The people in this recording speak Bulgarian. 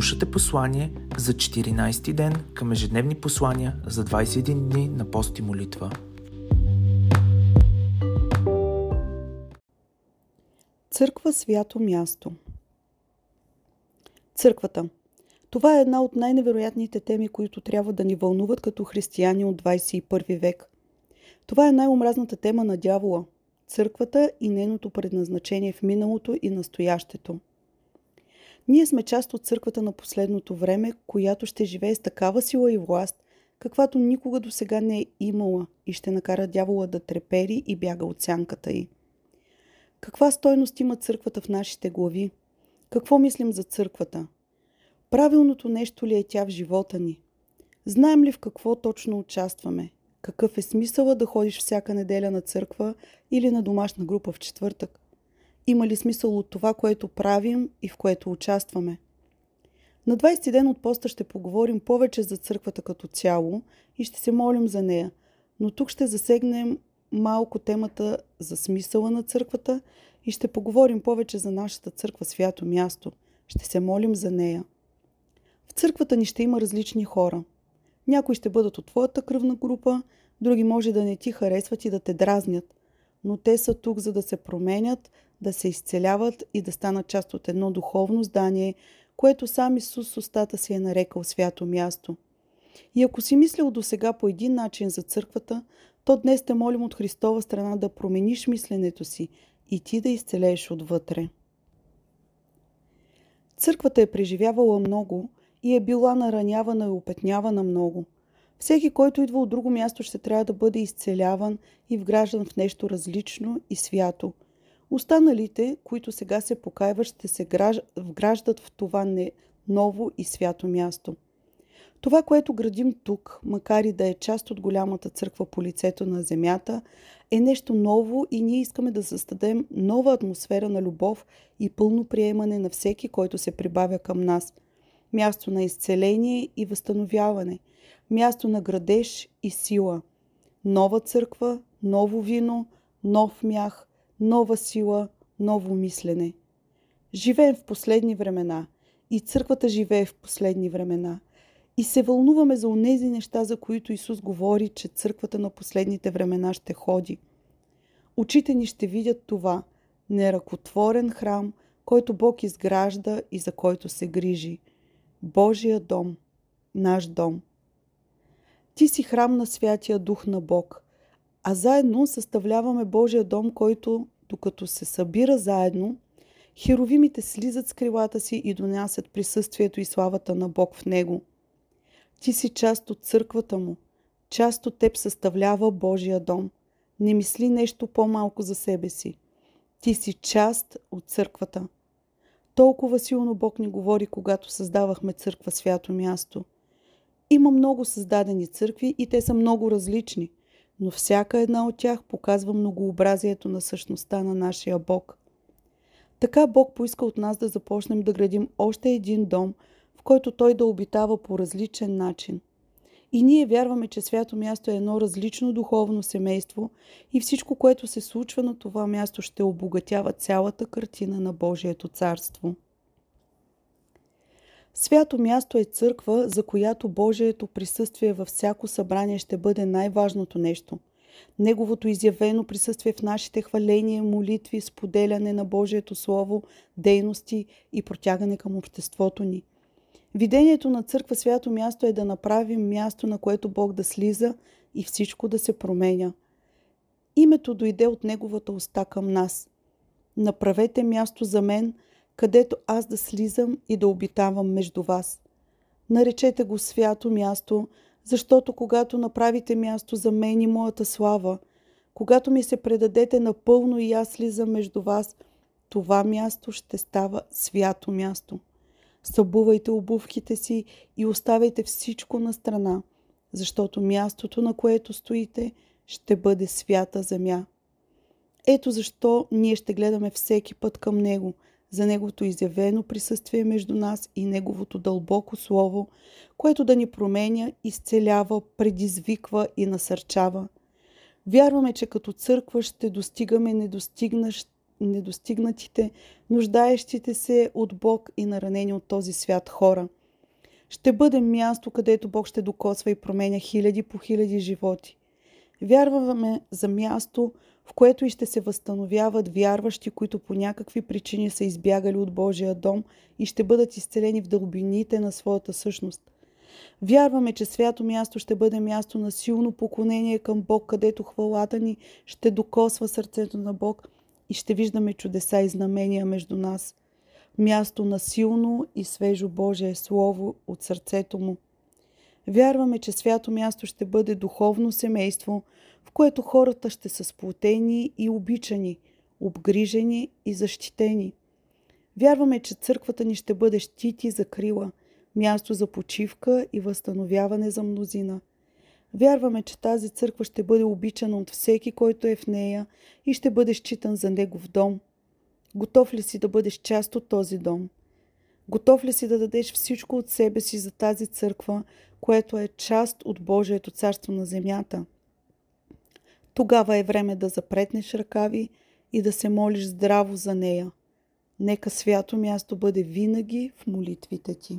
Слушате послание за 14 ден към ежедневни послания за 21 дни на пост и молитва. Църква свято място Църквата. Това е една от най-невероятните теми, които трябва да ни вълнуват като християни от 21 век. Това е най-омразната тема на дявола – църквата и нейното предназначение в миналото и настоящето – ние сме част от църквата на последното време, която ще живее с такава сила и власт, каквато никога до сега не е имала и ще накара дявола да трепери и бяга от сянката й. Каква стойност има църквата в нашите глави? Какво мислим за църквата? Правилното нещо ли е тя в живота ни? Знаем ли в какво точно участваме? Какъв е смисъла да ходиш всяка неделя на църква или на домашна група в четвъртък? Има ли смисъл от това, което правим и в което участваме? На 20 ден от поста ще поговорим повече за църквата като цяло и ще се молим за нея, но тук ще засегнем малко темата за смисъла на църквата и ще поговорим повече за нашата църква свято място. Ще се молим за нея. В църквата ни ще има различни хора. Някои ще бъдат от твоята кръвна група, други може да не ти харесват и да те дразнят, но те са тук за да се променят, да се изцеляват и да станат част от едно духовно здание, което сам Исус с устата си е нарекал свято място. И ако си мислил до сега по един начин за църквата, то днес те молим от Христова страна да промениш мисленето си и ти да изцелееш отвътре. Църквата е преживявала много и е била наранявана и опетнявана много. Всеки, който идва от друго място, ще трябва да бъде изцеляван и вграждан в нещо различно и свято – Останалите, които сега се покаиват, ще се вграждат в това не ново и свято място. Това, което градим тук, макар и да е част от голямата църква по лицето на земята, е нещо ново и ние искаме да създадем нова атмосфера на любов и пълно приемане на всеки, който се прибавя към нас. Място на изцеление и възстановяване. Място на градеж и сила. Нова църква, ново вино, нов мях, нова сила, ново мислене. Живеем в последни времена и църквата живее в последни времена. И се вълнуваме за онези неща, за които Исус говори, че църквата на последните времена ще ходи. Очите ни ще видят това неръкотворен храм, който Бог изгражда и за който се грижи. Божия дом, наш дом. Ти си храм на Святия Дух на Бог – а заедно съставляваме Божия дом, който, докато се събира заедно, херовимите слизат с крилата си и донасят присъствието и славата на Бог в него. Ти си част от църквата му, част от теб съставлява Божия дом. Не мисли нещо по-малко за себе си. Ти си част от църквата. Толкова силно Бог ни говори, когато създавахме църква свято място. Има много създадени църкви и те са много различни – но всяка една от тях показва многообразието на същността на нашия Бог. Така Бог поиска от нас да започнем да градим още един дом, в който Той да обитава по различен начин. И ние вярваме, че свято място е едно различно духовно семейство и всичко, което се случва на това място, ще обогатява цялата картина на Божието царство. Свято място е църква, за която Божието присъствие във всяко събрание ще бъде най-важното нещо. Неговото изявено присъствие в нашите хваления, молитви, споделяне на Божието Слово, дейности и протягане към обществото ни. Видението на църква свято място е да направим място, на което Бог да слиза и всичко да се променя. Името дойде от Неговата уста към нас. Направете място за мен – където аз да слизам и да обитавам между вас. Наречете го свято място, защото когато направите място за мен и моята слава, когато ми се предадете напълно и аз слизам между вас, това място ще става свято място. Събувайте обувките си и оставяйте всичко на страна, защото мястото, на което стоите, ще бъде свята земя. Ето защо ние ще гледаме всеки път към Него – за Неговото изявено присъствие между нас и Неговото дълбоко Слово, което да ни променя, изцелява, предизвиква и насърчава. Вярваме, че като църква ще достигаме недостигнащ недостигнатите, нуждаещите се от Бог и наранени от този свят хора. Ще бъде място, където Бог ще докосва и променя хиляди по хиляди животи. Вярваме за място, в което и ще се възстановяват вярващи, които по някакви причини са избягали от Божия дом и ще бъдат изцелени в дълбините на своята същност. Вярваме, че свято място ще бъде място на силно поклонение към Бог, където хвалата ни ще докосва сърцето на Бог и ще виждаме чудеса и знамения между нас. Място на силно и свежо Божие Слово от сърцето му. Вярваме, че свято място ще бъде духовно семейство, в което хората ще са сплотени и обичани, обгрижени и защитени. Вярваме, че църквата ни ще бъде щит и закрила, място за почивка и възстановяване за мнозина. Вярваме, че тази църква ще бъде обичана от всеки, който е в нея и ще бъде считан за негов дом. Готов ли си да бъдеш част от този дом? Готов ли си да дадеш всичко от себе си за тази църква, което е част от Божието царство на земята? Тогава е време да запретнеш ръкави и да се молиш здраво за нея. Нека свято място бъде винаги в молитвите ти.